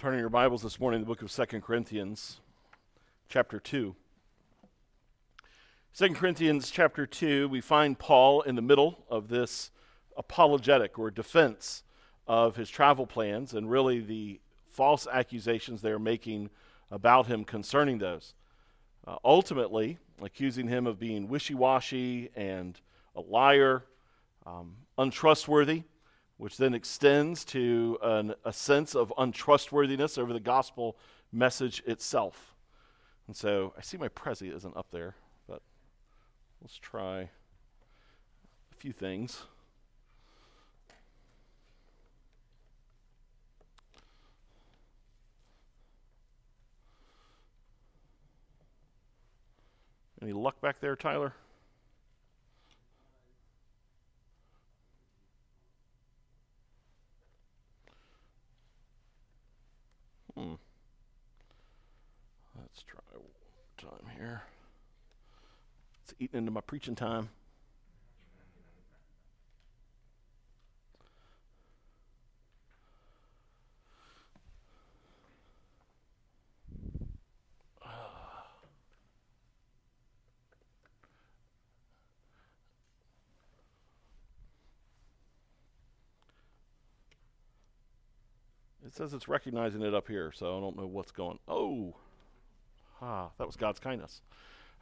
Turning your Bibles this morning to the book of 2 Corinthians, chapter 2. 2 Corinthians chapter 2, we find Paul in the middle of this apologetic or defense of his travel plans and really the false accusations they're making about him concerning those. Uh, ultimately, accusing him of being wishy washy and a liar, um, untrustworthy which then extends to an, a sense of untrustworthiness over the gospel message itself. And so I see my Prezi isn't up there, but let's try a few things. Any luck back there, Tyler? Hmm. Let's try time here. It's eating into my preaching time. It says it's recognizing it up here, so I don't know what's going. Oh, ah, that was God's kindness.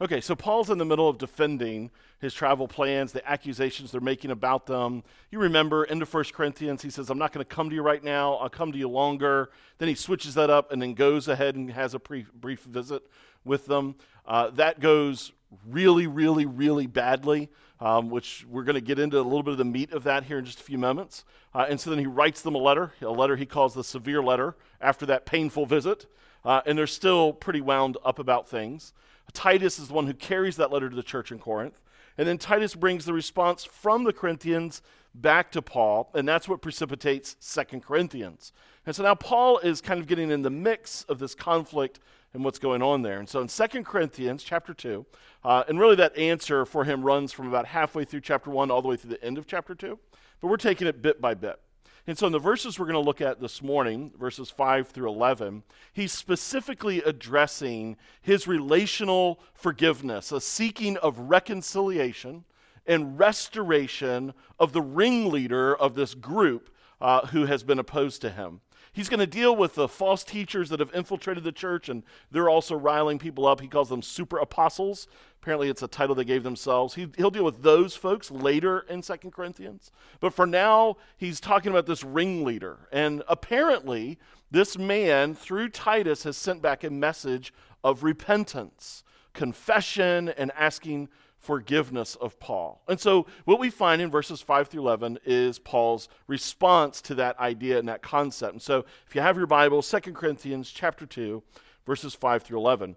Okay, so Paul's in the middle of defending his travel plans, the accusations they're making about them. You remember into 1 Corinthians, he says, I'm not going to come to you right now, I'll come to you longer. Then he switches that up and then goes ahead and has a pre- brief visit with them. Uh, that goes really, really, really badly, um, which we're going to get into a little bit of the meat of that here in just a few moments. Uh, and so then he writes them a letter, a letter he calls the severe letter after that painful visit. Uh, and they're still pretty wound up about things. Titus is the one who carries that letter to the church in Corinth. And then Titus brings the response from the Corinthians back to Paul, and that's what precipitates Second Corinthians. And so now Paul is kind of getting in the mix of this conflict and what's going on there. And so in Second Corinthians chapter 2, uh, and really that answer for him runs from about halfway through chapter 1 all the way through the end of chapter 2, but we're taking it bit by bit. And so in the verses we're going to look at this morning, verses 5 through 11, he's specifically addressing his relational forgiveness, a seeking of reconciliation and restoration of the ringleader of this group uh, who has been opposed to him. He's going to deal with the false teachers that have infiltrated the church, and they're also riling people up. He calls them super apostles. Apparently, it's a title they gave themselves. He, will deal with those folks later in Second Corinthians. But for now, he's talking about this ringleader. And apparently, this man, through Titus, has sent back a message of repentance, confession, and asking forgiveness of Paul. And so, what we find in verses 5 through 11 is Paul's response to that idea and that concept. And so, if you have your Bible, 2 Corinthians chapter 2, verses 5 through 11.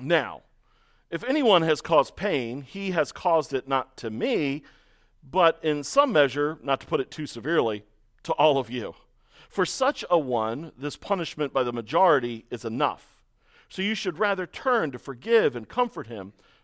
Now, if anyone has caused pain, he has caused it not to me, but in some measure, not to put it too severely, to all of you. For such a one, this punishment by the majority is enough. So you should rather turn to forgive and comfort him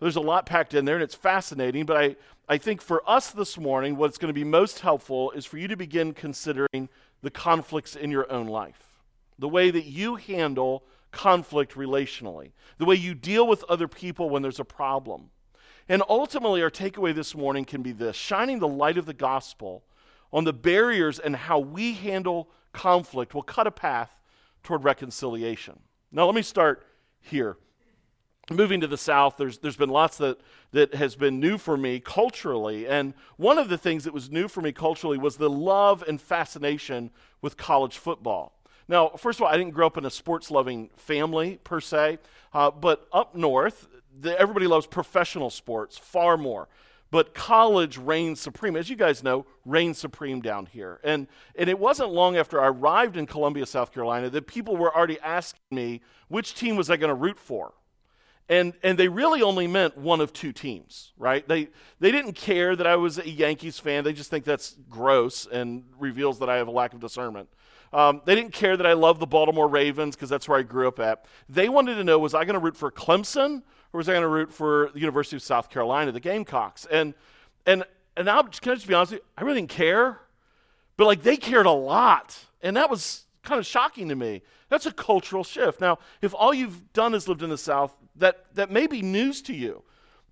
there's a lot packed in there, and it's fascinating. But I, I think for us this morning, what's going to be most helpful is for you to begin considering the conflicts in your own life, the way that you handle conflict relationally, the way you deal with other people when there's a problem. And ultimately, our takeaway this morning can be this shining the light of the gospel on the barriers and how we handle conflict will cut a path toward reconciliation. Now, let me start here moving to the south there's, there's been lots that, that has been new for me culturally. And one of the things that was new for me culturally was the love and fascination with college football. Now first of all i didn't grow up in a sports loving family per se uh, but up north the, everybody loves professional sports far more. But college reigns supreme as you guys know reigns supreme down here. And, and it wasn't long after i arrived in columbia south carolina that people were already asking me which team was i going to root for And, and they really only meant one of two teams, right? They, they didn't care that I was a Yankees fan. They just think that's gross and reveals that I have a lack of discernment. Um, they didn't care that I love the Baltimore Ravens because that's where I grew up at. They wanted to know was I going to root for Clemson or was I going to root for the University of South Carolina, the Gamecocks? And, and, and now, can I just be honest with you? I really didn't care. But like they cared a lot. And that was kind of shocking to me. That's a cultural shift. Now, if all you've done is lived in the South, that, that may be news to you.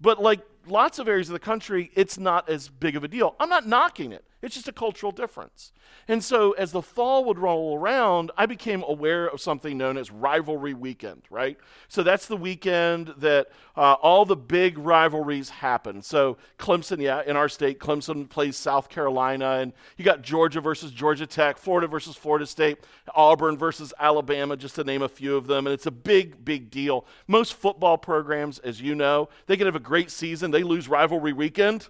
But like lots of areas of the country, it's not as big of a deal. I'm not knocking it. It's just a cultural difference. And so, as the fall would roll around, I became aware of something known as rivalry weekend, right? So, that's the weekend that uh, all the big rivalries happen. So, Clemson, yeah, in our state, Clemson plays South Carolina, and you got Georgia versus Georgia Tech, Florida versus Florida State, Auburn versus Alabama, just to name a few of them. And it's a big, big deal. Most football programs, as you know, they can have a great season, they lose rivalry weekend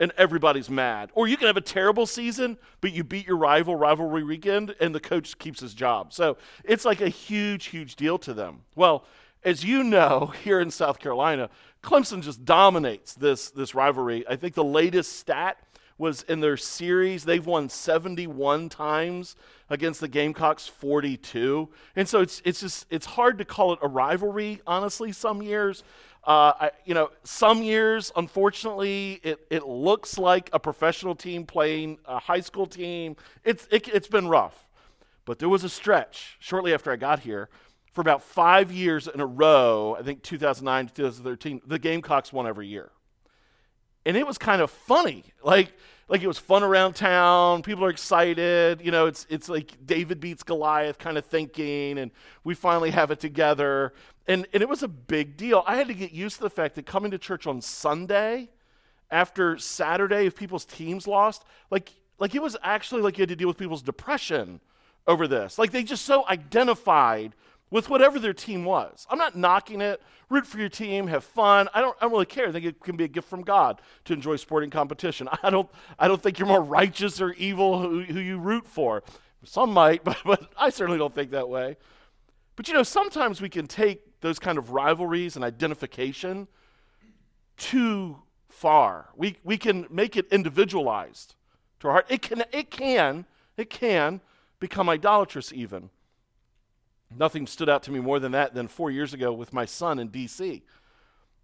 and everybody's mad. Or you can have a terrible season, but you beat your rival rivalry weekend and the coach keeps his job. So it's like a huge, huge deal to them. Well, as you know, here in South Carolina, Clemson just dominates this, this rivalry. I think the latest stat was in their series, they've won 71 times against the Gamecocks 42. And so it's, it's just, it's hard to call it a rivalry, honestly, some years. Uh, I, you know, some years, unfortunately, it, it looks like a professional team playing a high school team. It's, it, it's been rough. But there was a stretch shortly after I got here for about five years in a row, I think 2009 to 2013, the Gamecocks won every year. And it was kind of funny. Like, like it was fun around town. People are excited. You know, it's it's like David beats Goliath kind of thinking, and we finally have it together. And and it was a big deal. I had to get used to the fact that coming to church on Sunday after Saturday, if people's teams lost, like like it was actually like you had to deal with people's depression over this. Like they just so identified with whatever their team was. I'm not knocking it. Root for your team, have fun. I don't, I don't really care. I think it can be a gift from God to enjoy sporting competition. I don't, I don't think you're more righteous or evil who, who you root for. Some might, but, but I certainly don't think that way. But you know, sometimes we can take those kind of rivalries and identification too far. We, we can make it individualized to our heart. It can, it can, it can become idolatrous even. Nothing stood out to me more than that than four years ago with my son in D.C.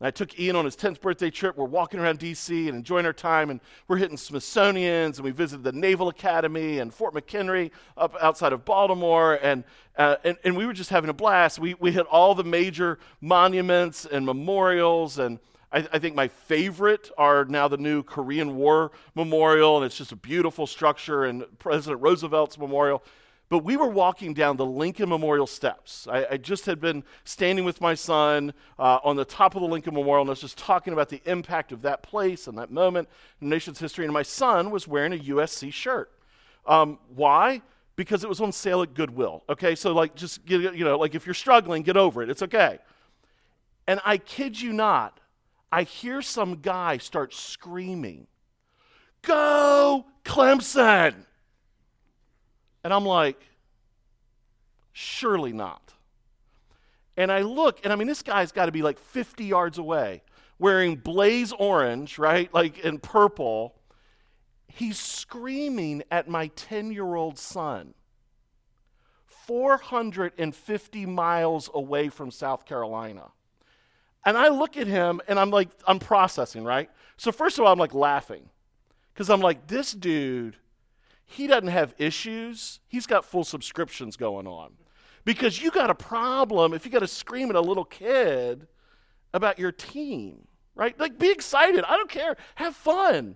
I took Ian on his 10th birthday trip. We're walking around D.C. and enjoying our time, and we're hitting Smithsonian's, and we visited the Naval Academy and Fort McHenry up outside of Baltimore, and, uh, and, and we were just having a blast. We, we hit all the major monuments and memorials, and I, I think my favorite are now the new Korean War Memorial, and it's just a beautiful structure, and President Roosevelt's memorial. But we were walking down the Lincoln Memorial steps. I, I just had been standing with my son uh, on the top of the Lincoln Memorial, and I was just talking about the impact of that place and that moment in nation's history. And my son was wearing a USC shirt. Um, why? Because it was on sale at Goodwill. Okay, so like, just get, you know, like if you're struggling, get over it. It's okay. And I kid you not, I hear some guy start screaming, "Go Clemson!" And I'm like, surely not. And I look, and I mean, this guy's got to be like 50 yards away, wearing blaze orange, right? Like in purple. He's screaming at my 10 year old son, 450 miles away from South Carolina. And I look at him and I'm like, I'm processing, right? So, first of all, I'm like laughing because I'm like, this dude he doesn't have issues, he's got full subscriptions going on. Because you got a problem if you got to scream at a little kid about your team, right? Like, be excited. I don't care. Have fun.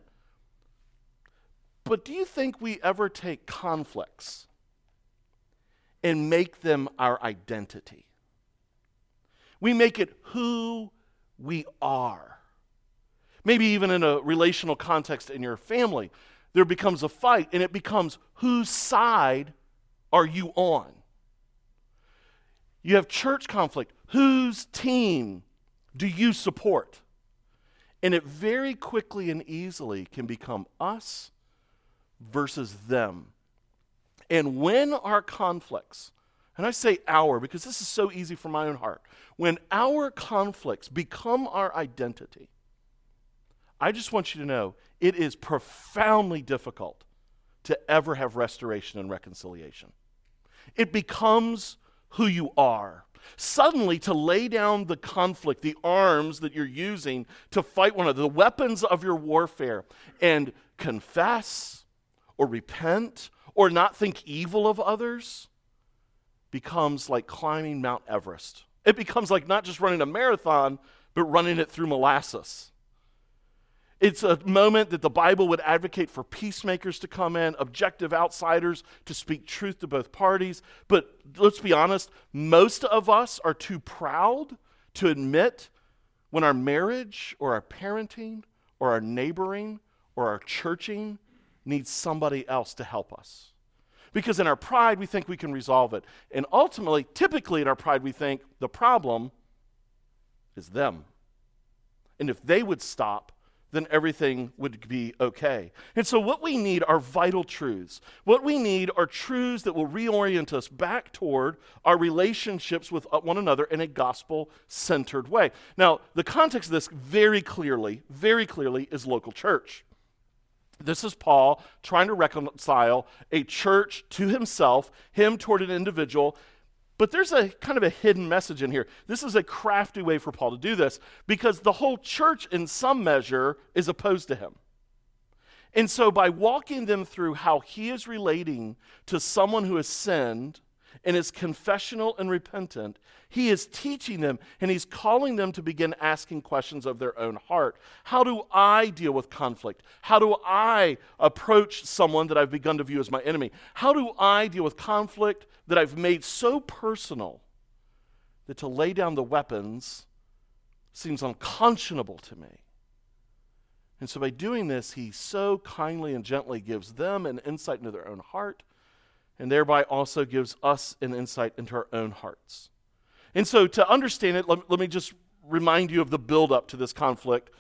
But do you think we ever take conflicts and make them our identity? We make it who we are. Maybe even in a relational context in your family there becomes a fight, and it becomes whose side are you on? You have church conflict. Whose team do you support? And it very quickly and easily can become us versus them. And when our conflicts and I say our because this is so easy for my own heart, when our conflicts become our identity, I just want you to know it is profoundly difficult to ever have restoration and reconciliation. It becomes who you are. Suddenly, to lay down the conflict, the arms that you're using to fight one another, the weapons of your warfare, and confess or repent or not think evil of others becomes like climbing Mount Everest. It becomes like not just running a marathon, but running it through molasses. It's a moment that the Bible would advocate for peacemakers to come in, objective outsiders to speak truth to both parties. But let's be honest, most of us are too proud to admit when our marriage or our parenting or our neighboring or our churching needs somebody else to help us. Because in our pride, we think we can resolve it. And ultimately, typically in our pride, we think the problem is them. And if they would stop, then everything would be okay. And so, what we need are vital truths. What we need are truths that will reorient us back toward our relationships with uh, one another in a gospel centered way. Now, the context of this very clearly, very clearly is local church. This is Paul trying to reconcile a church to himself, him toward an individual, but there's a kind of a hidden message in here. This is a crafty way for Paul to do this because the whole church, in some measure, is opposed to him. And so, by walking them through how he is relating to someone who has sinned and is confessional and repentant, he is teaching them and he's calling them to begin asking questions of their own heart. How do I deal with conflict? How do I approach someone that I've begun to view as my enemy? How do I deal with conflict that I've made so personal that to lay down the weapons seems unconscionable to me? And so, by doing this, he so kindly and gently gives them an insight into their own heart and thereby also gives us an insight into our own hearts. And so, to understand it, let, let me just remind you of the buildup to this conflict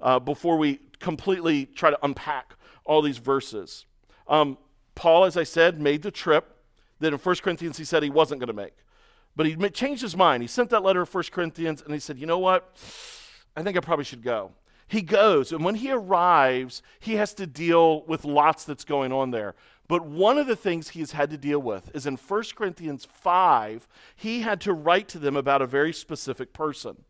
uh, before we completely try to unpack all these verses. Um, Paul, as I said, made the trip that in 1 Corinthians he said he wasn't going to make. But he changed his mind. He sent that letter of 1 Corinthians and he said, You know what? I think I probably should go. He goes, and when he arrives, he has to deal with lots that's going on there. But one of the things he's had to deal with is in 1 Corinthians 5, he had to write to them about a very specific person.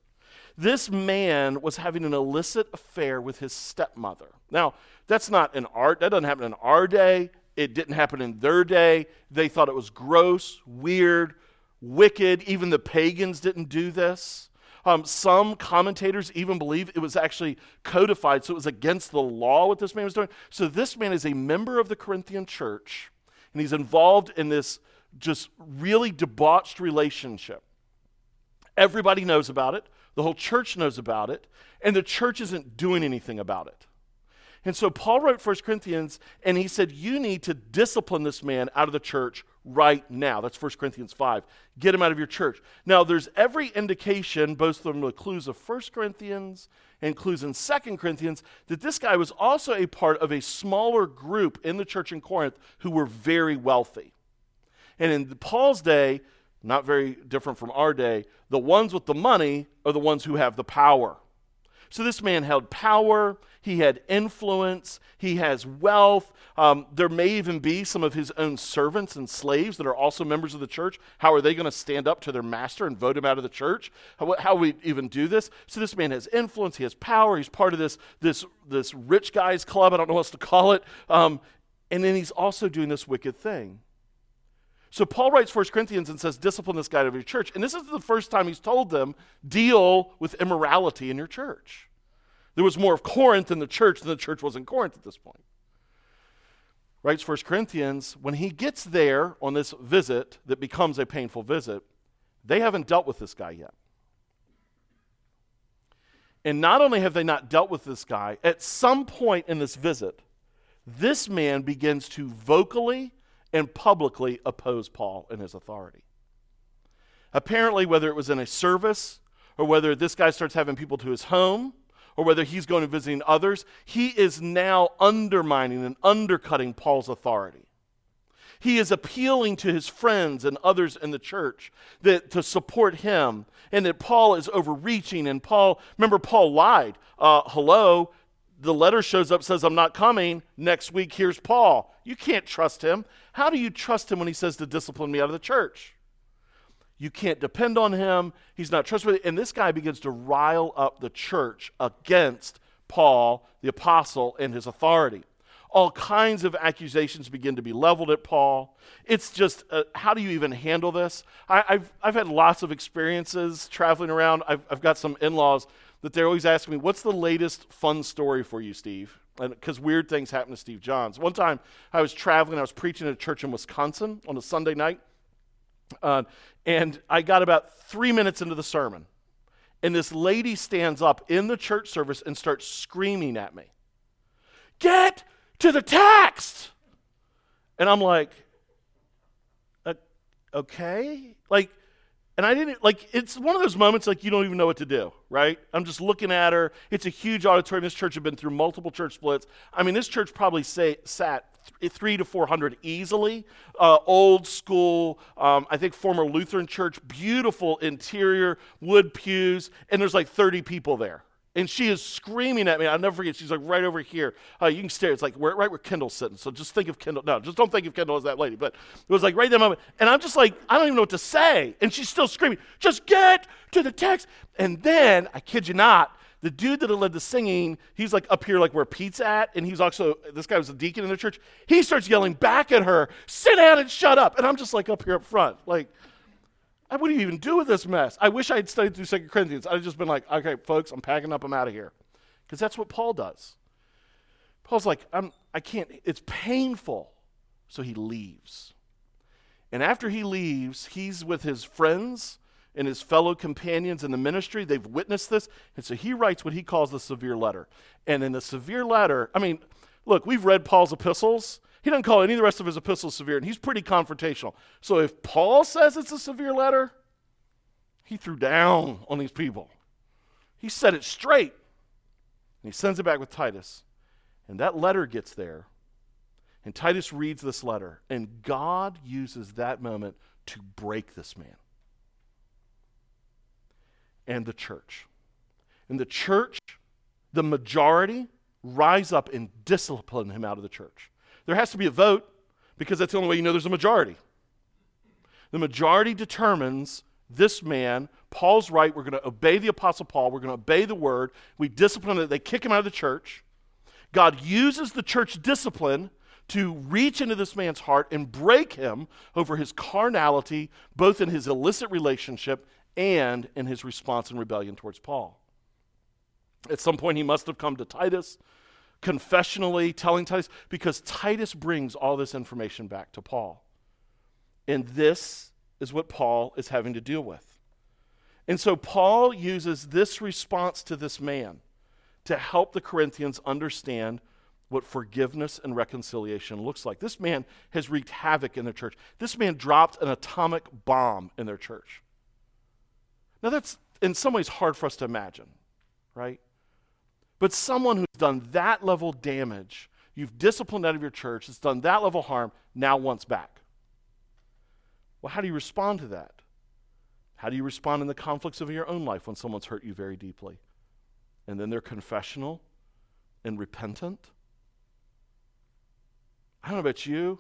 This man was having an illicit affair with his stepmother. Now, that's not an art, that doesn't happen in our day. It didn't happen in their day. They thought it was gross, weird, wicked. Even the pagans didn't do this. Um, some commentators even believe it was actually codified, so it was against the law what this man was doing. So this man is a member of the Corinthian church, and he's involved in this just really debauched relationship. Everybody knows about it, the whole church knows about it, and the church isn't doing anything about it. And so Paul wrote 1 Corinthians and he said, You need to discipline this man out of the church right now. That's 1 Corinthians 5. Get him out of your church. Now, there's every indication, both from the clues of 1 Corinthians and clues in 2 Corinthians, that this guy was also a part of a smaller group in the church in Corinth who were very wealthy. And in Paul's day, not very different from our day, the ones with the money are the ones who have the power. So this man held power, he had influence, he has wealth. Um, there may even be some of his own servants and slaves that are also members of the church. How are they going to stand up to their master and vote him out of the church? How, how we even do this? So this man has influence, he has power, he's part of this, this, this rich guy's club, I don't know what else to call it. Um, and then he's also doing this wicked thing. So Paul writes 1 Corinthians and says, discipline this guy of your church. And this is the first time he's told them, deal with immorality in your church. There was more of Corinth in the church than the church was in Corinth at this point. Writes 1 Corinthians, when he gets there on this visit that becomes a painful visit, they haven't dealt with this guy yet. And not only have they not dealt with this guy, at some point in this visit, this man begins to vocally and publicly oppose Paul and his authority. Apparently, whether it was in a service or whether this guy starts having people to his home or whether he's going to visiting others, he is now undermining and undercutting Paul's authority. he is appealing to his friends and others in the church that, to support him, and that Paul is overreaching. And Paul, remember, Paul lied. Uh, hello, the letter shows up, says, I'm not coming. Next week, here's Paul. You can't trust him. How do you trust him when he says to discipline me out of the church? You can't depend on him. He's not trustworthy. And this guy begins to rile up the church against Paul, the apostle, and his authority. All kinds of accusations begin to be leveled at Paul. It's just, uh, how do you even handle this? I, have I've had lots of experiences traveling around. I've, I've got some in laws that they're always asking me, What's the latest fun story for you, Steve? Because weird things happen to Steve Johns. One time I was traveling, I was preaching at a church in Wisconsin on a Sunday night. Uh, and I got about three minutes into the sermon, and this lady stands up in the church service and starts screaming at me Get to the text! And I'm like, okay? Like, and I didn't, like, it's one of those moments like you don't even know what to do, right? I'm just looking at her. It's a huge auditorium. This church had been through multiple church splits. I mean, this church probably say, sat th- three to 400 easily. Uh, old school, um, I think former Lutheran church, beautiful interior, wood pews, and there's like 30 people there. And she is screaming at me. I'll never forget. She's like right over here. Uh, you can stare. It's like where, right where Kendall's sitting. So just think of Kendall. No, just don't think of Kendall as that lady. But it was like right that moment. And I'm just like, I don't even know what to say. And she's still screaming, just get to the text. And then, I kid you not, the dude that had led the singing, he's like up here, like where Pete's at. And he's also, this guy was a deacon in the church. He starts yelling back at her, sit down and shut up. And I'm just like up here up front. Like, what do you even do with this mess? I wish I had studied through Second Corinthians. I'd just been like, okay, folks, I'm packing up, I'm out of here. Because that's what Paul does. Paul's like, I'm, I can't, it's painful. So he leaves. And after he leaves, he's with his friends and his fellow companions in the ministry. They've witnessed this. And so he writes what he calls the severe letter. And in the severe letter, I mean, look, we've read Paul's epistles. He doesn't call any of the rest of his epistles severe, and he's pretty confrontational. So if Paul says it's a severe letter, he threw down on these people. He said it straight. And he sends it back with Titus. And that letter gets there. And Titus reads this letter. And God uses that moment to break this man and the church. And the church, the majority, rise up and discipline him out of the church. There has to be a vote because that's the only way you know there's a majority. The majority determines this man, Paul's right, we're going to obey the Apostle Paul, we're going to obey the word. We discipline it, they kick him out of the church. God uses the church discipline to reach into this man's heart and break him over his carnality, both in his illicit relationship and in his response and rebellion towards Paul. At some point, he must have come to Titus confessionally telling Titus, because Titus brings all this information back to Paul. And this is what Paul is having to deal with. And so Paul uses this response to this man to help the Corinthians understand what forgiveness and reconciliation looks like. This man has wreaked havoc in their church. This man dropped an atomic bomb in their church. Now, that's in some ways hard for us to imagine, right? But someone who's done that level damage, you've disciplined out of your church, it's done that level harm, now wants back. Well, how do you respond to that? How do you respond in the conflicts of your own life when someone's hurt you very deeply? And then they're confessional and repentant? I don't know about you,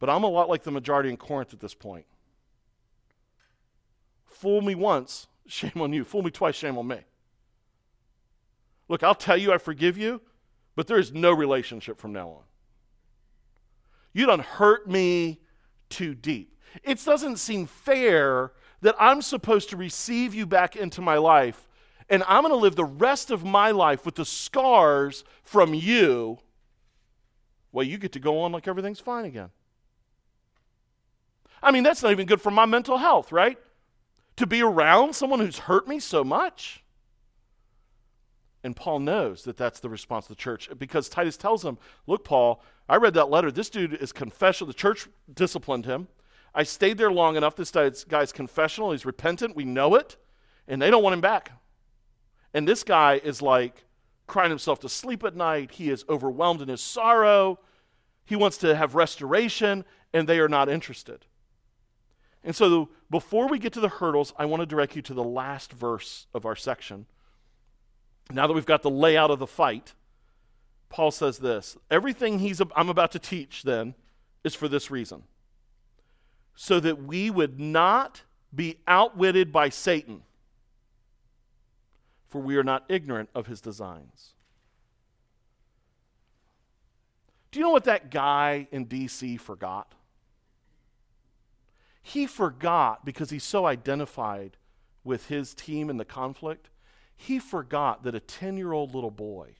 but I'm a lot like the majority in Corinth at this point. Fool me once, shame on you. Fool me twice, shame on me. Look, I'll tell you I forgive you, but there is no relationship from now on. You don't hurt me too deep. It doesn't seem fair that I'm supposed to receive you back into my life and I'm going to live the rest of my life with the scars from you. Well, you get to go on like everything's fine again. I mean, that's not even good for my mental health, right? To be around someone who's hurt me so much. And Paul knows that that's the response of the church because Titus tells him, Look, Paul, I read that letter. This dude is confessional. The church disciplined him. I stayed there long enough. This guy's confessional. He's repentant. We know it. And they don't want him back. And this guy is like crying himself to sleep at night. He is overwhelmed in his sorrow. He wants to have restoration. and they are not interested. And so, before we get to the hurdles, I want to direct you to the last verse of our section. Now that we've got the layout of the fight, Paul says this Everything he's, I'm about to teach then is for this reason so that we would not be outwitted by Satan, for we are not ignorant of his designs. Do you know what that guy in D.C. forgot? He forgot because he's so identified with his team in the conflict, he forgot that a 10 year old little boy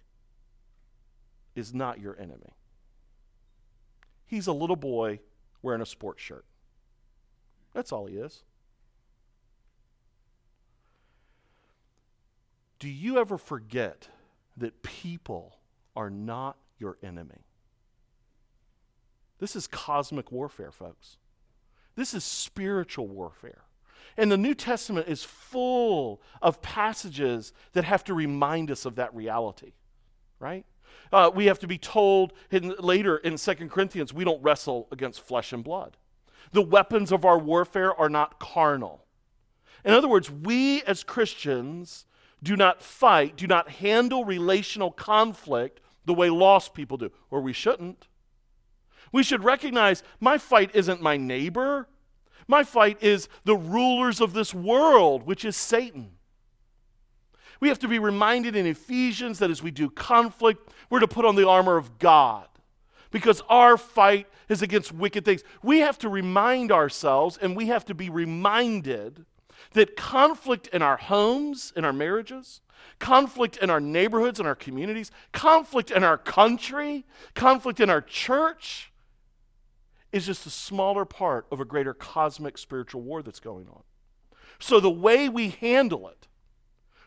is not your enemy. He's a little boy wearing a sports shirt. That's all he is. Do you ever forget that people are not your enemy? This is cosmic warfare, folks. This is spiritual warfare. And the New Testament is full of passages that have to remind us of that reality, right? Uh, we have to be told in, later in 2 Corinthians, we don't wrestle against flesh and blood. The weapons of our warfare are not carnal. In other words, we as Christians do not fight, do not handle relational conflict the way lost people do, or we shouldn't. We should recognize my fight isn't my neighbor. My fight is the rulers of this world, which is Satan. We have to be reminded in Ephesians that as we do conflict, we're to put on the armor of God because our fight is against wicked things. We have to remind ourselves and we have to be reminded that conflict in our homes, in our marriages, conflict in our neighborhoods, in our communities, conflict in our country, conflict in our church is just a smaller part of a greater cosmic spiritual war that's going on. So the way we handle it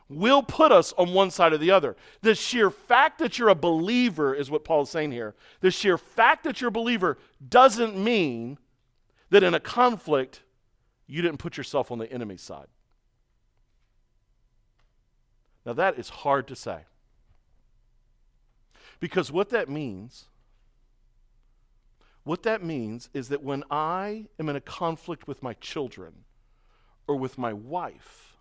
will put us on one side or the other. The sheer fact that you're a believer is what Paul is saying here. The sheer fact that you're a believer doesn't mean that in a conflict you didn't put yourself on the enemy's side. Now, that is hard to say. Because what that means, what that means is that when I am in a conflict with my children or with my wife,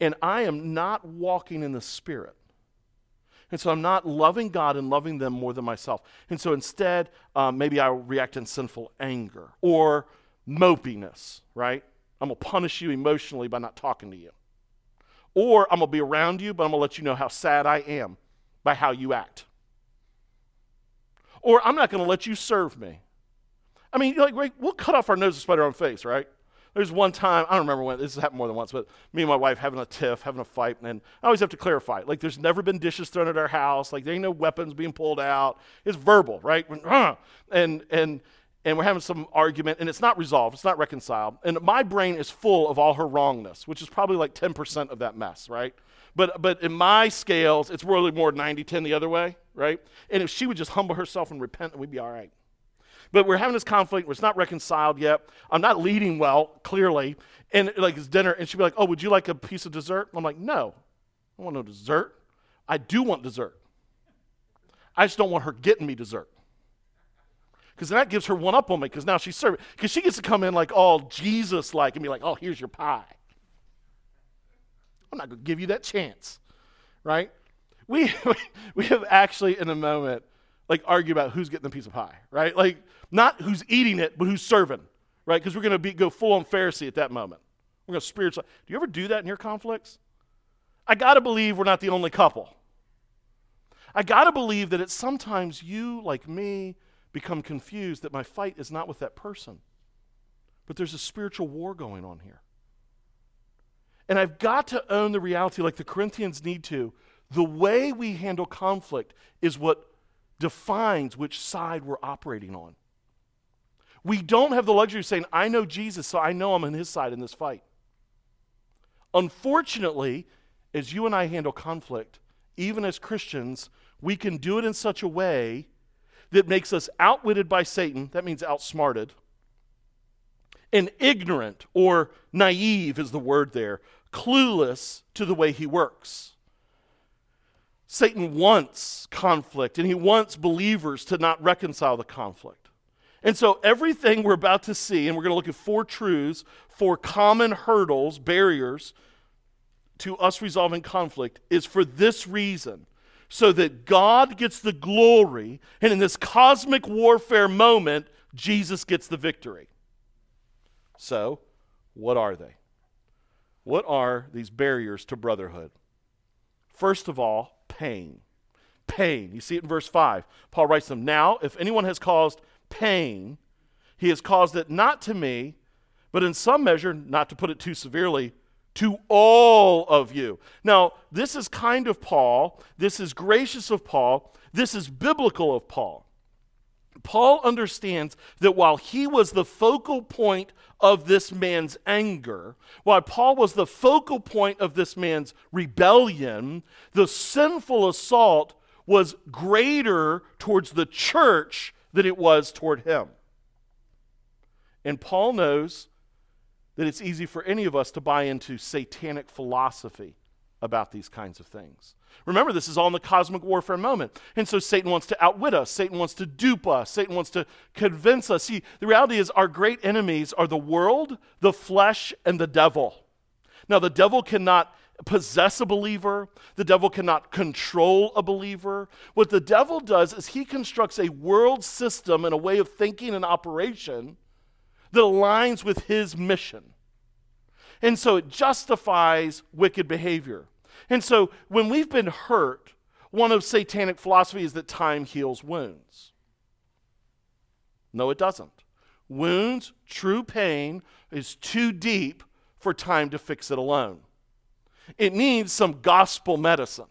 and I am not walking in the Spirit. And so I'm not loving God and loving them more than myself. And so instead, um, maybe I react in sinful anger or mopiness, right? I'm going to punish you emotionally by not talking to you. Or I'm going to be around you, but I'm going to let you know how sad I am by how you act. Or I'm not going to let you serve me. I mean, like, we'll cut off our nose to spite our own face, right? There's one time, I don't remember when, this has happened more than once, but me and my wife having a tiff, having a fight, and I always have to clarify. Like, there's never been dishes thrown at our house. Like, there ain't no weapons being pulled out. It's verbal, right? And, and, and we're having some argument, and it's not resolved, it's not reconciled. And my brain is full of all her wrongness, which is probably like 10% of that mess, right? But, but in my scales, it's really more 90 10 the other way, right? And if she would just humble herself and repent, we'd be all right. But we're having this conflict. It's not reconciled yet. I'm not leading well, clearly. And like it's dinner, and she'd be like, "Oh, would you like a piece of dessert?" I'm like, "No, I want no dessert. I do want dessert. I just don't want her getting me dessert." Because that gives her one up on me. Because now she's serving. Because she gets to come in like all Jesus-like and be like, "Oh, here's your pie." I'm not going to give you that chance, right? We we have actually in a moment like argue about who's getting the piece of pie, right? Like not who's eating it, but who's serving, right? Because we're going to be go full on Pharisee at that moment. We're going to spiritually. Do you ever do that in your conflicts? I got to believe we're not the only couple. I got to believe that it's sometimes you, like me, become confused that my fight is not with that person, but there's a spiritual war going on here. And I've got to own the reality, like the Corinthians need to. The way we handle conflict is what defines which side we're operating on. We don't have the luxury of saying, I know Jesus, so I know I'm on his side in this fight. Unfortunately, as you and I handle conflict, even as Christians, we can do it in such a way that makes us outwitted by Satan, that means outsmarted, and ignorant or naive is the word there, clueless to the way he works. Satan wants conflict, and he wants believers to not reconcile the conflict. And so, everything we're about to see, and we're going to look at four truths, four common hurdles, barriers to us resolving conflict, is for this reason so that God gets the glory, and in this cosmic warfare moment, Jesus gets the victory. So, what are they? What are these barriers to brotherhood? First of all, pain. Pain. You see it in verse 5. Paul writes them Now, if anyone has caused pain, he has caused it not to me, but in some measure, not to put it too severely, to all of you. Now, this is kind of Paul. This is gracious of Paul. This is biblical of Paul. Paul understands that while he was the focal point of this man's anger, while Paul was the focal point of this man's rebellion, the sinful assault was greater towards the church than it was toward him. And Paul knows that it's easy for any of us to buy into satanic philosophy about these kinds of things. Remember, this is all in the cosmic warfare moment. And so Satan wants to outwit us. Satan wants to dupe us. Satan wants to convince us. See, the reality is our great enemies are the world, the flesh, and the devil. Now, the devil cannot possess a believer, the devil cannot control a believer. What the devil does is he constructs a world system and a way of thinking and operation that aligns with his mission. And so it justifies wicked behavior. And so when we've been hurt, one of satanic philosophy is that time heals wounds. No, it doesn't. Wounds, true pain, is too deep for time to fix it alone. It needs some gospel medicine.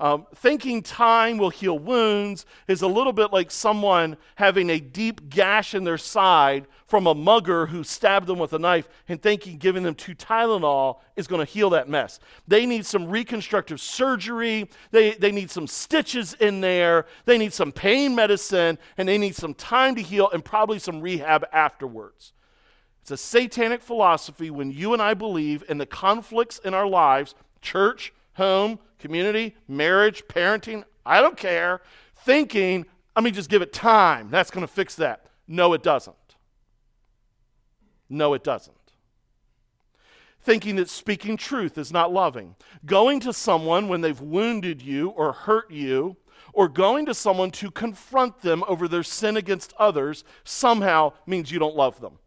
Um, thinking time will heal wounds is a little bit like someone having a deep gash in their side from a mugger who stabbed them with a knife and thinking giving them two Tylenol is going to heal that mess. They need some reconstructive surgery, they, they need some stitches in there, they need some pain medicine, and they need some time to heal and probably some rehab afterwards. It's a satanic philosophy when you and I believe in the conflicts in our lives, church, home, community, marriage, parenting, I don't care, thinking, let me just give it time. That's going to fix that. No, it doesn't. No, it doesn't. Thinking that speaking truth is not loving. Going to someone when they've wounded you or hurt you, or going to someone to confront them over their sin against others somehow means you don't love them.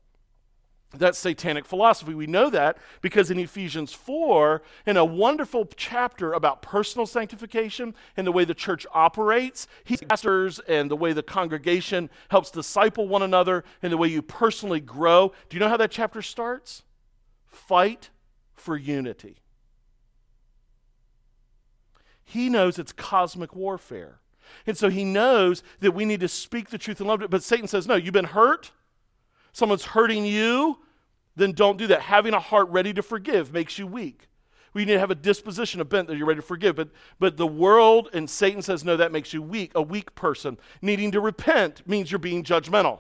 That's satanic philosophy. We know that because in Ephesians 4, in a wonderful chapter about personal sanctification and the way the church operates, he pastors and the way the congregation helps disciple one another and the way you personally grow. Do you know how that chapter starts? Fight for unity. He knows it's cosmic warfare. And so he knows that we need to speak the truth and love it. But Satan says, No, you've been hurt someone's hurting you, then don't do that. Having a heart ready to forgive makes you weak. We need to have a disposition, a bent that you're ready to forgive. But, but the world and Satan says, no, that makes you weak, a weak person. Needing to repent means you're being judgmental.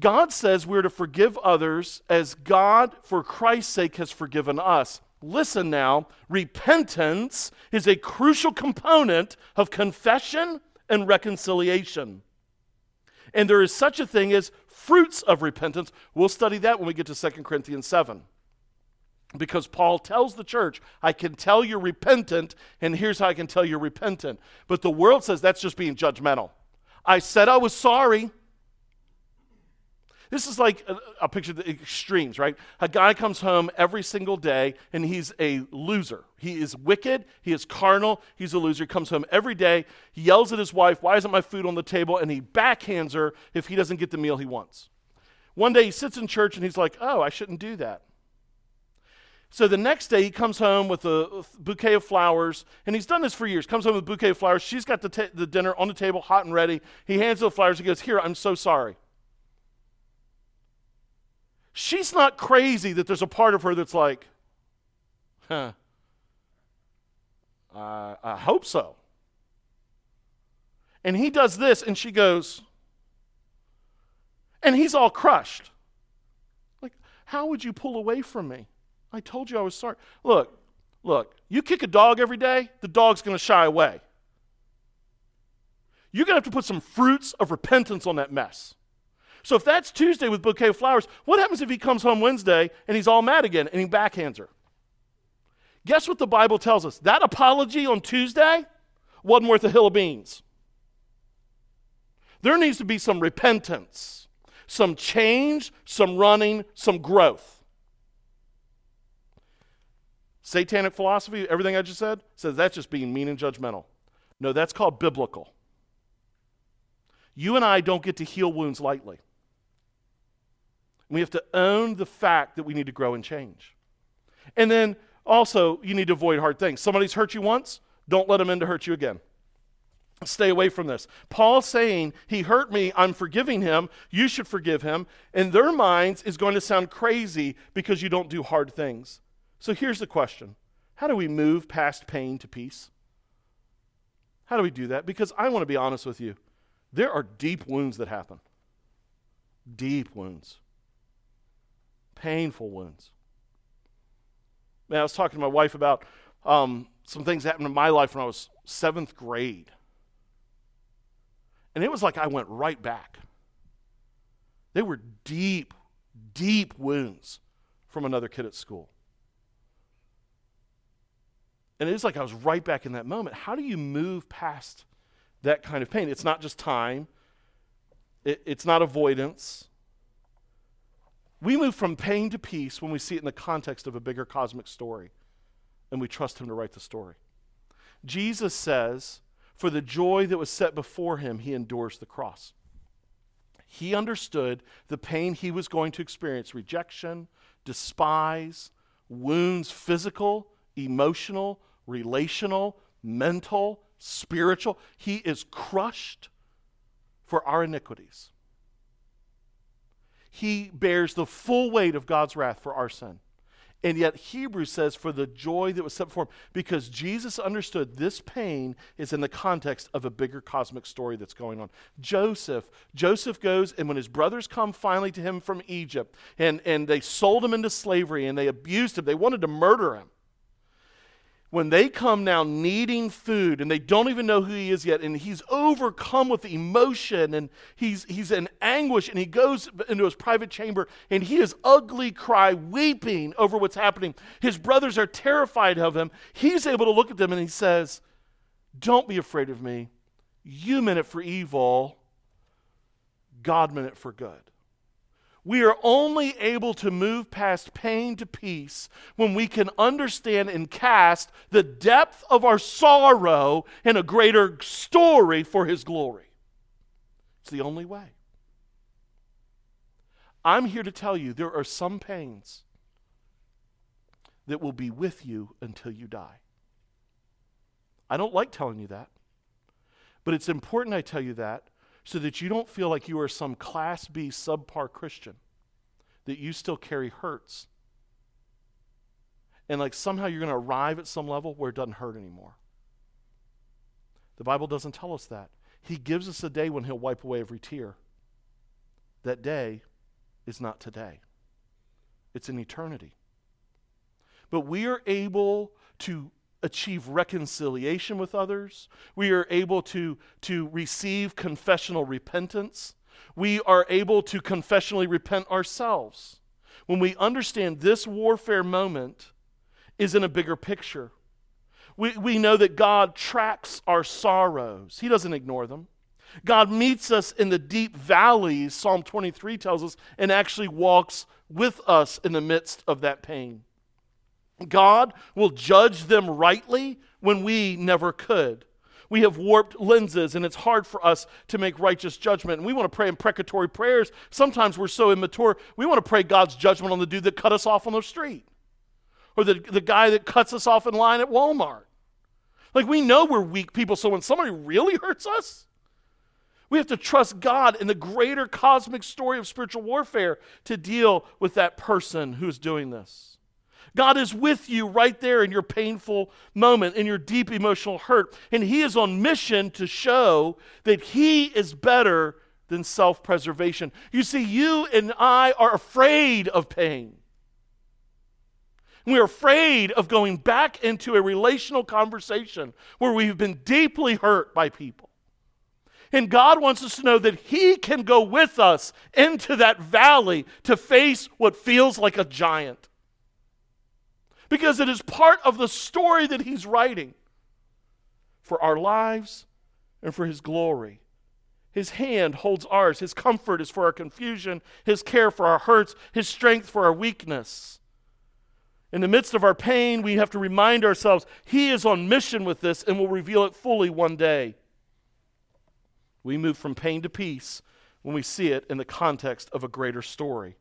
God says we're to forgive others as God, for Christ's sake, has forgiven us. Listen now, repentance is a crucial component of confession and reconciliation. And there is such a thing as fruits of repentance. We'll study that when we get to 2 Corinthians 7. Because Paul tells the church, I can tell you're repentant, and here's how I can tell you're repentant. But the world says that's just being judgmental. I said I was sorry. This is like a, a picture of the extremes, right? A guy comes home every single day and he's a loser. He is wicked, he is carnal, he's a loser. He comes home every day, he yells at his wife, Why isn't my food on the table? And he backhands her if he doesn't get the meal he wants. One day he sits in church and he's like, Oh, I shouldn't do that. So the next day he comes home with a bouquet of flowers, and he's done this for years. Comes home with a bouquet of flowers. She's got the, ta- the dinner on the table, hot and ready. He hands her the flowers. He goes, "Here, I'm so sorry." She's not crazy that there's a part of her that's like, huh, uh, I hope so. And he does this, and she goes, and he's all crushed. Like, how would you pull away from me? I told you I was sorry. Look, look, you kick a dog every day, the dog's going to shy away. you're going to have to put some fruits of repentance on that mess. So if that's Tuesday with bouquet of flowers, what happens if he comes home Wednesday and he's all mad again and he backhands her? Guess what the Bible tells us? That apology on Tuesday wasn't worth a hill of beans. There needs to be some repentance, some change, some running, some growth. Satanic philosophy, everything I just said, says that's just being mean and judgmental. No, that's called biblical. You and I don't get to heal wounds lightly. We have to own the fact that we need to grow and change. And then also, you need to avoid hard things. Somebody's hurt you once, don't let them in to hurt you again. Stay away from this. Paul saying, He hurt me, I'm forgiving him, you should forgive him, in their minds is going to sound crazy because you don't do hard things. So here's the question How do we move past pain to peace? How do we do that? Because I want to be honest with you. There are deep wounds that happen. Deep wounds. Painful wounds. Man, I was talking to my wife about um, some things that happened in my life when I was seventh grade. And it was like I went right back. They were deep, deep wounds from another kid at school. And it is like I was right back in that moment. How do you move past that kind of pain? It's not just time, it, it's not avoidance. We move from pain to peace when we see it in the context of a bigger cosmic story and we trust Him to write the story. Jesus says, For the joy that was set before Him, He endures the cross. He understood the pain he was going to experience rejection, despise, wounds, physical, emotional, relational, mental, spiritual. He is crushed for our iniquities. He bears the full weight of God's wrath for our sin. And yet, Hebrews says, for the joy that was set before him, because Jesus understood this pain is in the context of a bigger cosmic story that's going on. Joseph, Joseph goes, and when his brothers come finally to him from Egypt, and, and they sold him into slavery, and they abused him, they wanted to murder him when they come now needing food and they don't even know who he is yet, and he's overcome with emotion and he's, he's in anguish, and he goes into his private chamber and he is ugly cry, weeping over what's happening. His brothers are terrified of him. He's able to look at them and he says, Don't be afraid of me. You meant it for evil, God meant it for good. We are only able to move past pain to peace when we can understand and cast the depth of our sorrow in a greater story for His glory. It's the only way. I'm here to tell you there are some pains that will be with you until you die. I don't like telling you that, but it's important I tell you that so that you don't feel like you are some Class B subpar Christian, that you still carry hurts. And like somehow you're going to arrive at some level where it doesn't hurt anymore. The Bible doesn't tell us that. He gives us a day when He'll wipe away every tear. That day is not today, it's an eternity. But we are able to achieve reconciliation with others. We are able to, to receive confessional repentance. We are able to confessionally repent ourselves. When we understand this warfare moment is in a bigger picture, we, we know that God tracks our sorrows, He doesn't ignore them. God meets us in the deep valleys, Psalm 23 tells us, and actually walks with us in the midst of that pain. God will judge them rightly when we never could. We have warped lenses, and it's hard for us to make righteous judgment. And we want to pray imprecatory prayers. Sometimes we're so immature, we want to pray God's judgment on the dude that cut us off on the street or the, the guy that cuts us off in line at Walmart. Like, we know we're weak people, so when somebody really hurts us, we have to trust God in the greater cosmic story of spiritual warfare to deal with that person who's doing this. God is with you right there in your painful moment, in your deep emotional hurt. And He is on mission to show that He is better than self preservation. You see, you and I are afraid of pain. We're afraid of going back into a relational conversation where we've been deeply hurt by people. And God wants us to know that He can go with us into that valley to face what feels like a giant. Because it is part of the story that He's writing for our lives and for His glory. His hand holds ours. His comfort is for our confusion, His care for our hurts, His strength for our weakness. In the midst of our pain, we have to remind ourselves He is on mission with this and will reveal it fully one day. We move from pain to peace when we see it in the context of a greater story.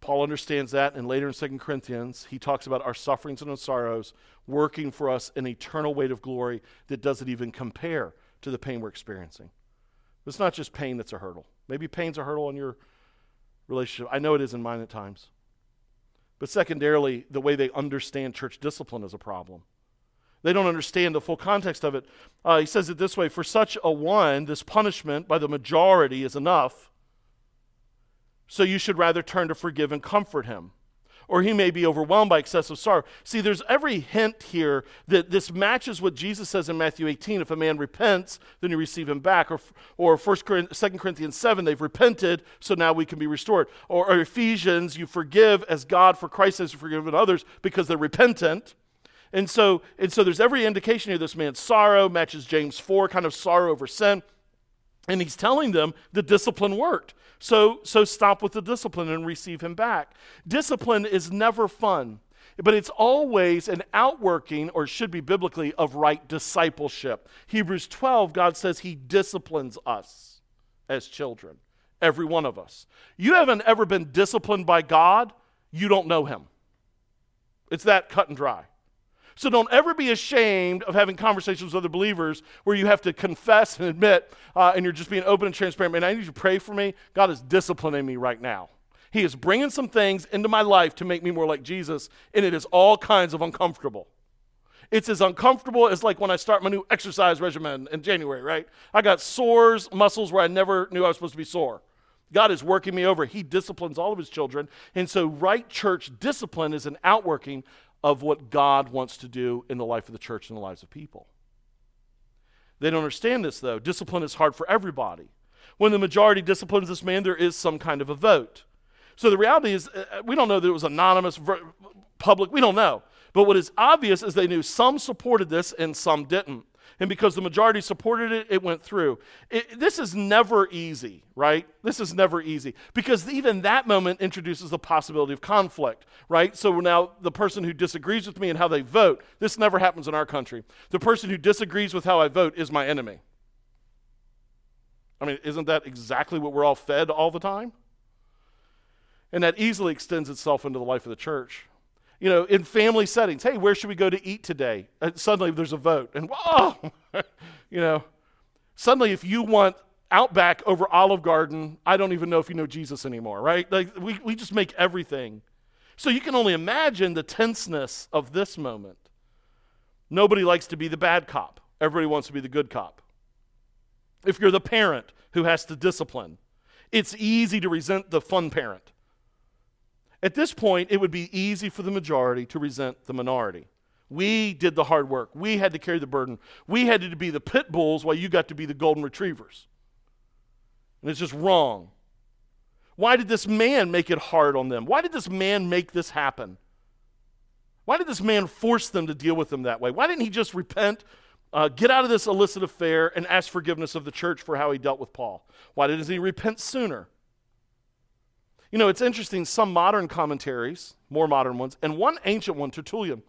Paul understands that, and later in 2 Corinthians, he talks about our sufferings and our sorrows working for us an eternal weight of glory that doesn't even compare to the pain we're experiencing. It's not just pain that's a hurdle. Maybe pain's a hurdle in your relationship. I know it is in mine at times. But secondarily, the way they understand church discipline is a problem. They don't understand the full context of it. Uh, he says it this way For such a one, this punishment by the majority is enough. So you should rather turn to forgive and comfort him. Or he may be overwhelmed by excessive sorrow. See, there's every hint here that this matches what Jesus says in Matthew 18. If a man repents, then you receive him back. Or, or 1 Corinthians, 2 Corinthians 7, they've repented, so now we can be restored. Or, or Ephesians, you forgive as God for Christ has forgiven others because they're repentant. And so, and so there's every indication here this man's sorrow matches James 4, kind of sorrow over sin. And he's telling them the discipline worked. So, so stop with the discipline and receive him back. Discipline is never fun, but it's always an outworking, or should be biblically, of right discipleship. Hebrews 12, God says he disciplines us as children, every one of us. You haven't ever been disciplined by God, you don't know him. It's that cut and dry. So don't ever be ashamed of having conversations with other believers where you have to confess and admit, uh, and you're just being open and transparent. Man, I need you to pray for me. God is disciplining me right now. He is bringing some things into my life to make me more like Jesus, and it is all kinds of uncomfortable. It's as uncomfortable as like when I start my new exercise regimen in January, right? I got sores, muscles where I never knew I was supposed to be sore. God is working me over. He disciplines all of his children. And so, right church discipline is an outworking of what God wants to do in the life of the church and the lives of people. They don't understand this, though. Discipline is hard for everybody. When the majority disciplines this man, there is some kind of a vote. So the reality is, uh, uh, we don't know that it was anonymous, public, we don't know. But what is obvious is they knew some supported this and some didn't and because the majority supported it, it went through. It, this is never easy, right? This is never easy because even that moment introduces the possibility of conflict, right? So now the person who disagrees with me and how they vote, this never happens in our country. The person who disagrees with how I vote is my enemy. I mean, isn't that exactly what we're all fed all the time? And that easily extends itself into the life of the church you know, in family settings, hey, where should we go to eat today? And suddenly there's a vote. And whoa, you know, suddenly if you want Outback over Olive Garden, I don't even know if you know Jesus anymore, right? Like we, we just make everything. So you can only imagine the tenseness of this moment. Nobody likes to be the bad cop. Everybody wants to be the good cop. If you're the parent who has to discipline, it's easy to resent the fun parent. At this point, it would be easy for the majority to resent the minority. We did the hard work. We had to carry the burden. We had to be the pit bulls while you got to be the golden retrievers. And it's just wrong. Why did this man make it hard on them? Why did this man make this happen? Why did this man force them to deal with them that way? Why didn't he just repent, uh, get out of this illicit affair, and ask forgiveness of the church for how he dealt with Paul? Why didn't he repent sooner? You know, it's interesting, some modern commentaries, more modern ones, and one ancient one, Tertullian,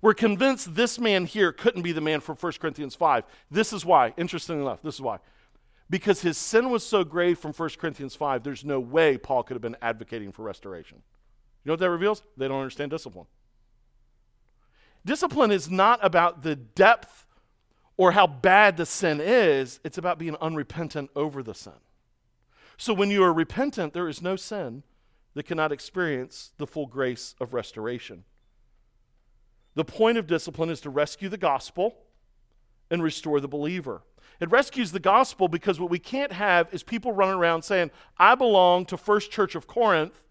were convinced this man here couldn't be the man from 1 Corinthians 5. This is why, interesting enough, this is why. Because his sin was so grave from 1 Corinthians 5, there's no way Paul could have been advocating for restoration. You know what that reveals? They don't understand discipline. Discipline is not about the depth or how bad the sin is, it's about being unrepentant over the sin. So when you are repentant, there is no sin that cannot experience the full grace of restoration. The point of discipline is to rescue the gospel and restore the believer. It rescues the gospel because what we can't have is people running around saying, I belong to First Church of Corinth,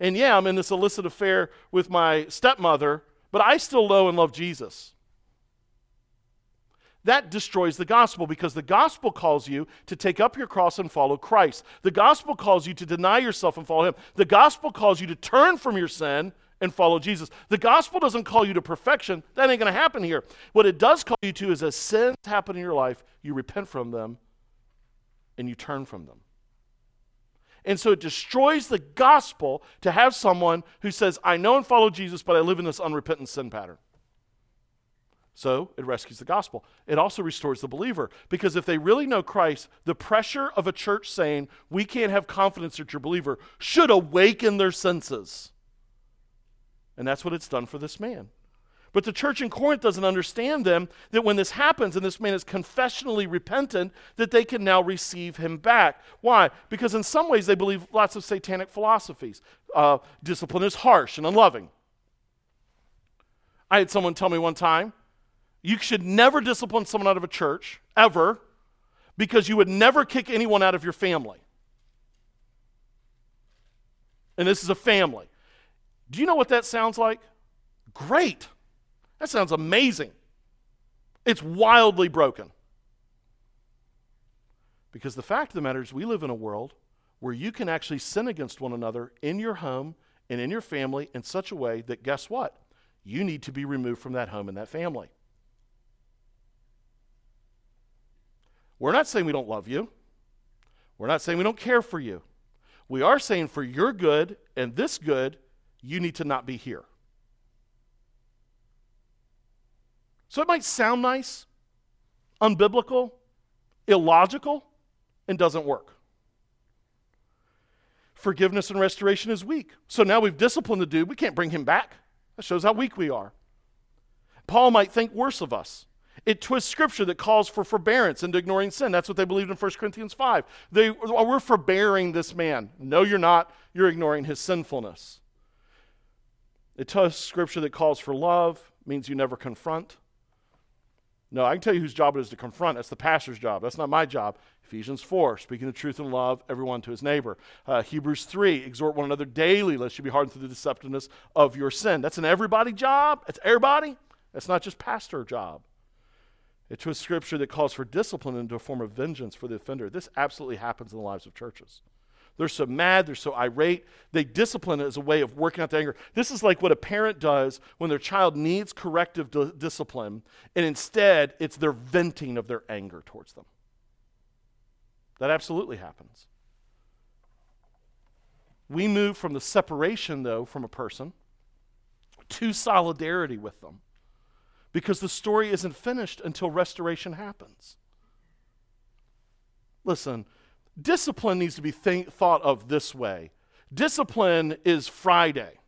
and yeah, I'm in this illicit affair with my stepmother, but I still know and love Jesus. That destroys the gospel because the gospel calls you to take up your cross and follow Christ. The gospel calls you to deny yourself and follow Him. The gospel calls you to turn from your sin and follow Jesus. The gospel doesn't call you to perfection. That ain't going to happen here. What it does call you to is as sins happen in your life, you repent from them and you turn from them. And so it destroys the gospel to have someone who says, I know and follow Jesus, but I live in this unrepentant sin pattern. So it rescues the gospel. It also restores the believer because if they really know Christ, the pressure of a church saying, we can't have confidence that you're a believer, should awaken their senses. And that's what it's done for this man. But the church in Corinth doesn't understand them that when this happens and this man is confessionally repentant, that they can now receive him back. Why? Because in some ways they believe lots of satanic philosophies. Uh, discipline is harsh and unloving. I had someone tell me one time, you should never discipline someone out of a church, ever, because you would never kick anyone out of your family. And this is a family. Do you know what that sounds like? Great. That sounds amazing. It's wildly broken. Because the fact of the matter is, we live in a world where you can actually sin against one another in your home and in your family in such a way that, guess what? You need to be removed from that home and that family. We're not saying we don't love you. We're not saying we don't care for you. We are saying for your good and this good, you need to not be here. So it might sound nice, unbiblical, illogical, and doesn't work. Forgiveness and restoration is weak. So now we've disciplined the dude. We can't bring him back. That shows how weak we are. Paul might think worse of us. It twists scripture that calls for forbearance and ignoring sin. That's what they believed in 1 Corinthians 5. They, oh, we're forbearing this man. No, you're not. You're ignoring his sinfulness. It twists scripture that calls for love, means you never confront. No, I can tell you whose job it is to confront. That's the pastor's job. That's not my job. Ephesians 4, speaking the truth in love, everyone to his neighbor. Uh, Hebrews 3, exhort one another daily, lest you be hardened through the deceptiveness of your sin. That's an everybody job. That's everybody. That's not just pastor job. It's a scripture that calls for discipline into a form of vengeance for the offender. This absolutely happens in the lives of churches. They're so mad, they're so irate. They discipline as a way of working out the anger. This is like what a parent does when their child needs corrective d- discipline, and instead it's their venting of their anger towards them. That absolutely happens. We move from the separation, though, from a person to solidarity with them because the story isn't finished until restoration happens. Listen, discipline needs to be thought of this way discipline is Friday.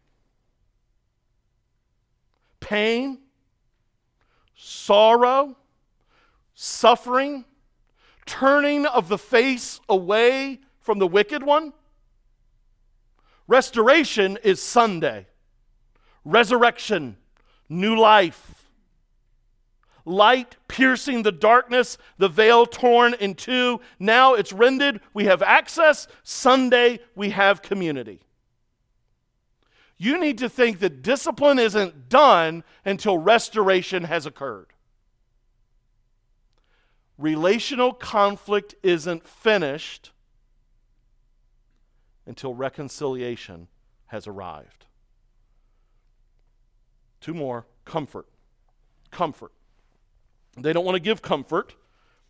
Pain, sorrow, suffering, turning of the face away from the wicked one. Restoration is Sunday. Resurrection, new life light piercing the darkness, the veil torn in two. Now it's rended. We have access. Sunday, we have community. You need to think that discipline isn't done until restoration has occurred. Relational conflict isn't finished until reconciliation has arrived. Two more comfort. Comfort. They don't want to give comfort.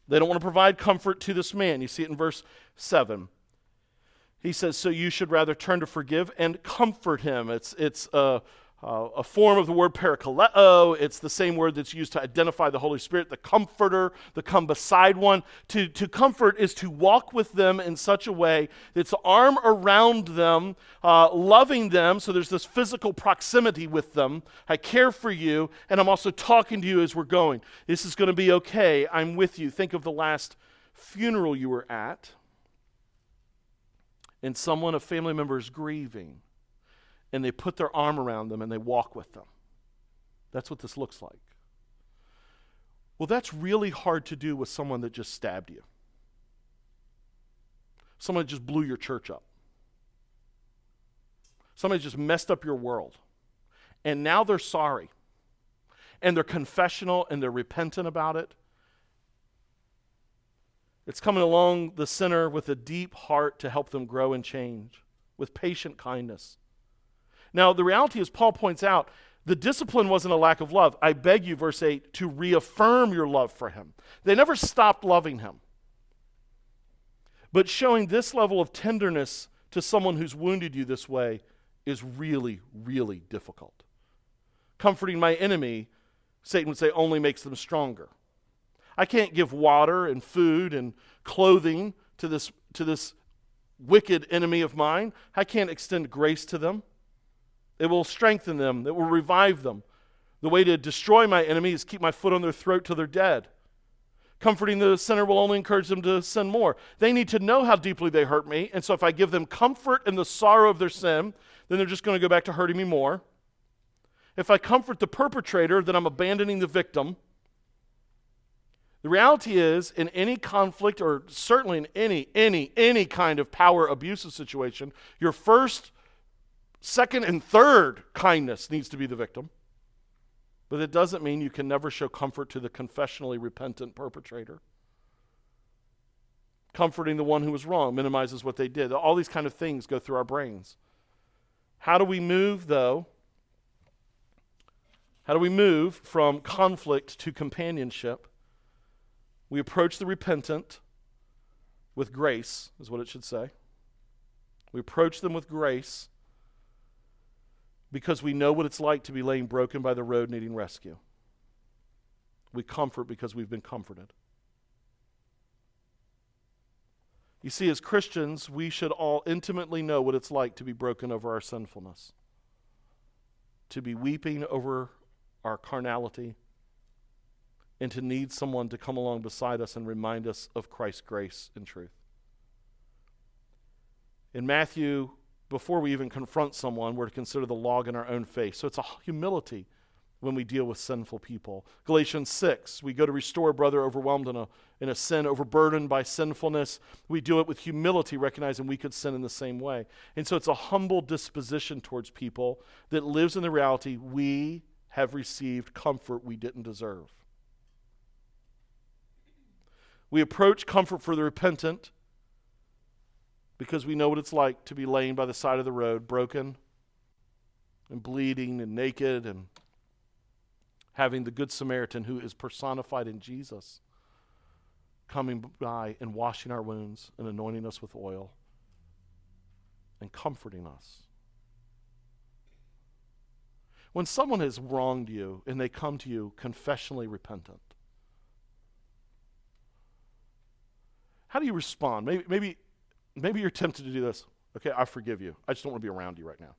They don't want to provide comfort to this man. You see it in verse 7. He says, So you should rather turn to forgive and comfort him. It's, it's uh, uh, a form of the word parakaleo. It's the same word that's used to identify the Holy Spirit, the comforter, the come beside one. To, to comfort is to walk with them in such a way that's arm around them, uh, loving them. So there's this physical proximity with them. I care for you, and I'm also talking to you as we're going. This is going to be okay. I'm with you. Think of the last funeral you were at, and someone, a family member, is grieving and they put their arm around them and they walk with them. That's what this looks like. Well, that's really hard to do with someone that just stabbed you, someone that just blew your church up, somebody just messed up your world. And now they're sorry. And they're confessional and they're repentant about it. It's coming along the sinner with a deep heart to help them grow and change, with patient kindness. Now, the reality is, Paul points out, the discipline wasn't a lack of love. I beg you, verse 8, to reaffirm your love for him. They never stopped loving him. But showing this level of tenderness to someone who's wounded you this way is really, really difficult. Comforting my enemy, Satan would say, only makes them stronger. I can't give water and food and clothing to this, to this wicked enemy of mine. I can't extend grace to them. It will strengthen them, it will revive them. The way to destroy my enemy is keep my foot on their throat till they're dead. Comforting the sinner will only encourage them to sin more. They need to know how deeply they hurt me, and so if I give them comfort in the sorrow of their sin, then they're just going to go back to hurting me more. If I comfort the perpetrator, then I'm abandoning the victim. The reality is, in any conflict, or certainly in any, any, any kind of power abusive situation, your first, second, and third kindness needs to be the victim. But it doesn't mean you can never show comfort to the confessionally repentant perpetrator. Comforting the one who was wrong minimizes what they did. All these kind of things go through our brains. How do we move, though? How do we move from conflict to companionship? We approach the repentant with grace, is what it should say. We approach them with grace because we know what it's like to be laying broken by the road needing rescue. We comfort because we've been comforted. You see, as Christians, we should all intimately know what it's like to be broken over our sinfulness, to be weeping over our carnality, and to need someone to come along beside us and remind us of Christ's grace and truth. In Matthew, before we even confront someone, we're to consider the log in our own face. So it's a humility when we deal with sinful people. Galatians 6, we go to restore a brother overwhelmed in a, in a sin, overburdened by sinfulness. We do it with humility, recognizing we could sin in the same way. And so it's a humble disposition towards people that lives in the reality we have received comfort we didn't deserve. We approach comfort for the repentant because we know what it's like to be laying by the side of the road, broken and bleeding and naked, and having the Good Samaritan who is personified in Jesus coming by and washing our wounds and anointing us with oil and comforting us. When someone has wronged you and they come to you confessionally repentant, how do you respond? Maybe, maybe maybe you're tempted to do this. Okay, I forgive you. I just don't want to be around you right now.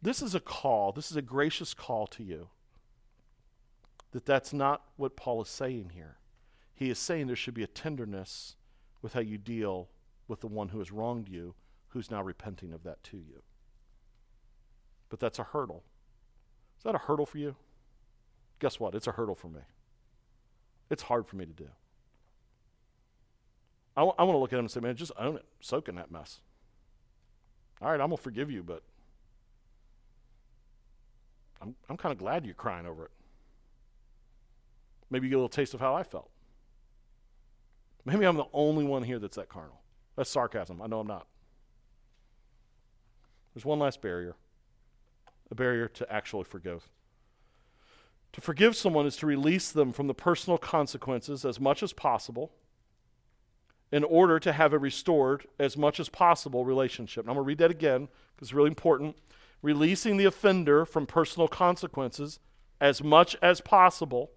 This is a call, this is a gracious call to you. That that's not what Paul is saying here. He is saying there should be a tenderness with how you deal with the one who has wronged you, who's now repenting of that to you. But that's a hurdle. Is that a hurdle for you? Guess what? It's a hurdle for me. It's hard for me to do. I, w- I want to look at him and say, man, just own it. Soak in that mess. All right, I'm going to forgive you, but I'm, I'm kind of glad you're crying over it. Maybe you get a little taste of how I felt. Maybe I'm the only one here that's that carnal. That's sarcasm. I know I'm not. There's one last barrier a barrier to actually forgive. To forgive someone is to release them from the personal consequences as much as possible in order to have a restored, as much as possible relationship. Now, I'm going to read that again because it's really important. Releasing the offender from personal consequences as much as possible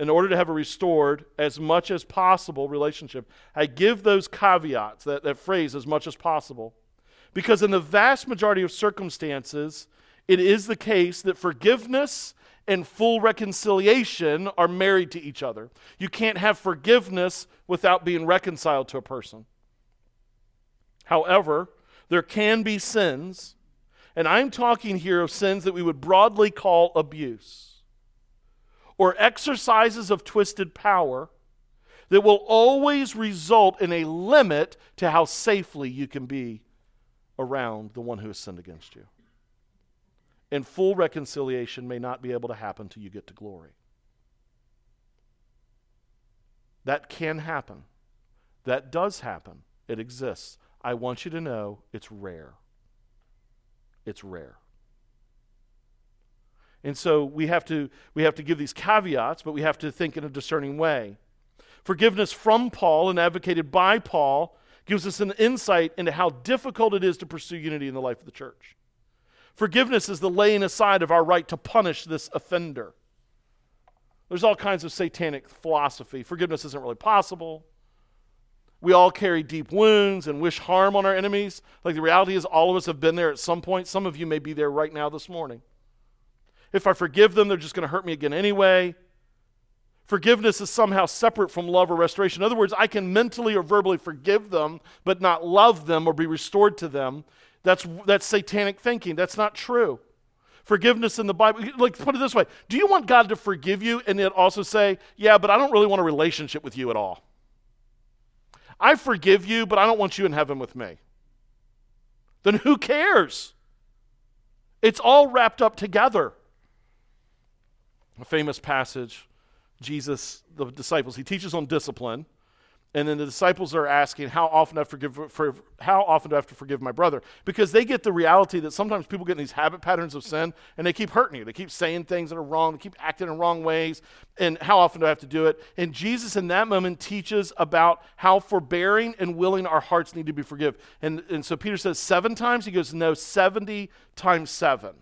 in order to have a restored, as much as possible relationship. I give those caveats, that, that phrase, as much as possible, because in the vast majority of circumstances, it is the case that forgiveness and full reconciliation are married to each other. You can't have forgiveness without being reconciled to a person. However, there can be sins, and I'm talking here of sins that we would broadly call abuse or exercises of twisted power that will always result in a limit to how safely you can be around the one who has sinned against you and full reconciliation may not be able to happen till you get to glory. That can happen. That does happen. It exists. I want you to know it's rare. It's rare. And so we have to we have to give these caveats, but we have to think in a discerning way. Forgiveness from Paul and advocated by Paul gives us an insight into how difficult it is to pursue unity in the life of the church. Forgiveness is the laying aside of our right to punish this offender. There's all kinds of satanic philosophy. Forgiveness isn't really possible. We all carry deep wounds and wish harm on our enemies. Like the reality is, all of us have been there at some point. Some of you may be there right now this morning. If I forgive them, they're just going to hurt me again anyway. Forgiveness is somehow separate from love or restoration. In other words, I can mentally or verbally forgive them, but not love them or be restored to them. That's, that's satanic thinking. That's not true. Forgiveness in the Bible, like put it this way Do you want God to forgive you and yet also say, Yeah, but I don't really want a relationship with you at all? I forgive you, but I don't want you in heaven with me. Then who cares? It's all wrapped up together. A famous passage, Jesus, the disciples, he teaches on discipline. And then the disciples are asking, How often I, forgive, for, how often do I have to forgive my brother? Because they get the reality that sometimes people get in these habit patterns of sin and they keep hurting you. They keep saying things that are wrong, they keep acting in wrong ways. And how often do I have to do it? And Jesus, in that moment, teaches about how forbearing and willing our hearts need to be forgiven. And, and so Peter says, Seven times? He goes, No, 70 times seven.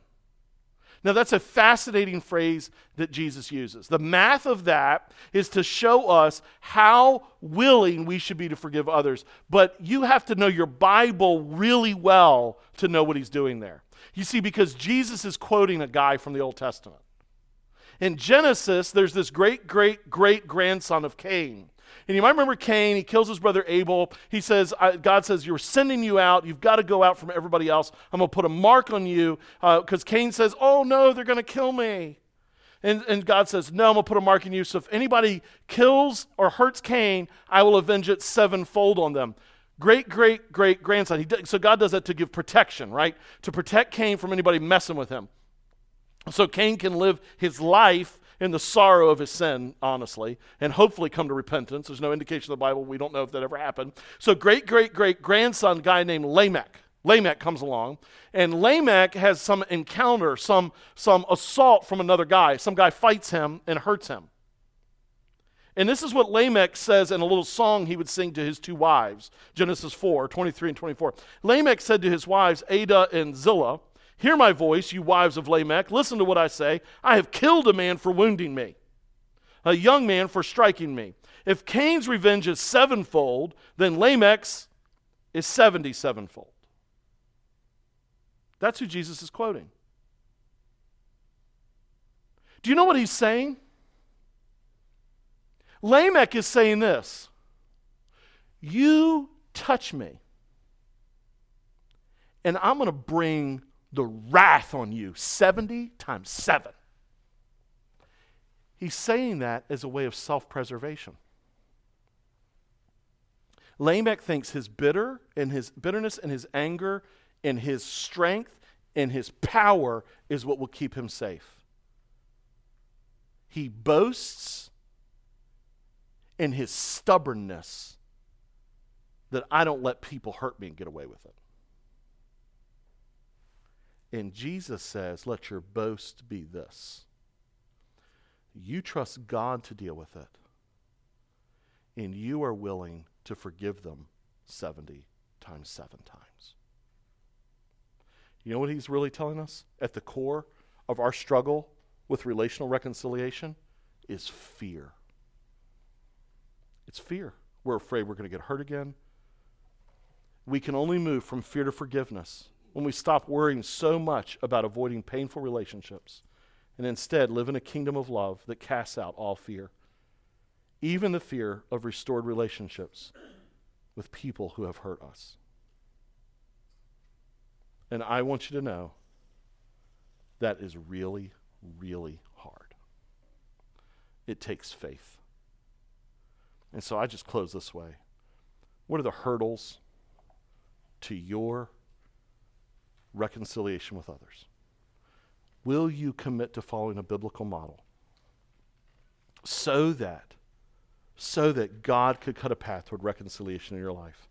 Now, that's a fascinating phrase that Jesus uses. The math of that is to show us how willing we should be to forgive others. But you have to know your Bible really well to know what he's doing there. You see, because Jesus is quoting a guy from the Old Testament. In Genesis, there's this great, great, great grandson of Cain and you might remember Cain, he kills his brother Abel. He says, God says, You're sending you out. You've got to go out from everybody else. I'm going to put a mark on you. Because uh, Cain says, Oh, no, they're going to kill me. And, and God says, No, I'm going to put a mark on you. So if anybody kills or hurts Cain, I will avenge it sevenfold on them. Great, great, great grandson. He did, so God does that to give protection, right? To protect Cain from anybody messing with him. So Cain can live his life in the sorrow of his sin, honestly, and hopefully come to repentance. There's no indication in the Bible. We don't know if that ever happened. So, great, great, great grandson, guy named Lamech. Lamech comes along, and Lamech has some encounter, some, some assault from another guy. Some guy fights him and hurts him. And this is what Lamech says in a little song he would sing to his two wives, Genesis 4 23 and 24. Lamech said to his wives, Adah and Zillah, Hear my voice, you wives of Lamech. Listen to what I say. I have killed a man for wounding me, a young man for striking me. If Cain's revenge is sevenfold, then Lamech's is 77fold. That's who Jesus is quoting. Do you know what he's saying? Lamech is saying this You touch me, and I'm going to bring the wrath on you 70 times 7. He's saying that as a way of self preservation. Lamech thinks his bitter and his bitterness and his anger and his strength and his power is what will keep him safe. He boasts in his stubbornness that I don't let people hurt me and get away with it. And Jesus says, Let your boast be this you trust God to deal with it, and you are willing to forgive them 70 times seven times. You know what he's really telling us? At the core of our struggle with relational reconciliation is fear. It's fear. We're afraid we're going to get hurt again. We can only move from fear to forgiveness when we stop worrying so much about avoiding painful relationships and instead live in a kingdom of love that casts out all fear, even the fear of restored relationships with people who have hurt us. And I want you to know that is really, really hard. It takes faith. And so I just close this way. What are the hurdles to your reconciliation with others? Will you commit to following a biblical model so that so that God could cut a path toward reconciliation in your life.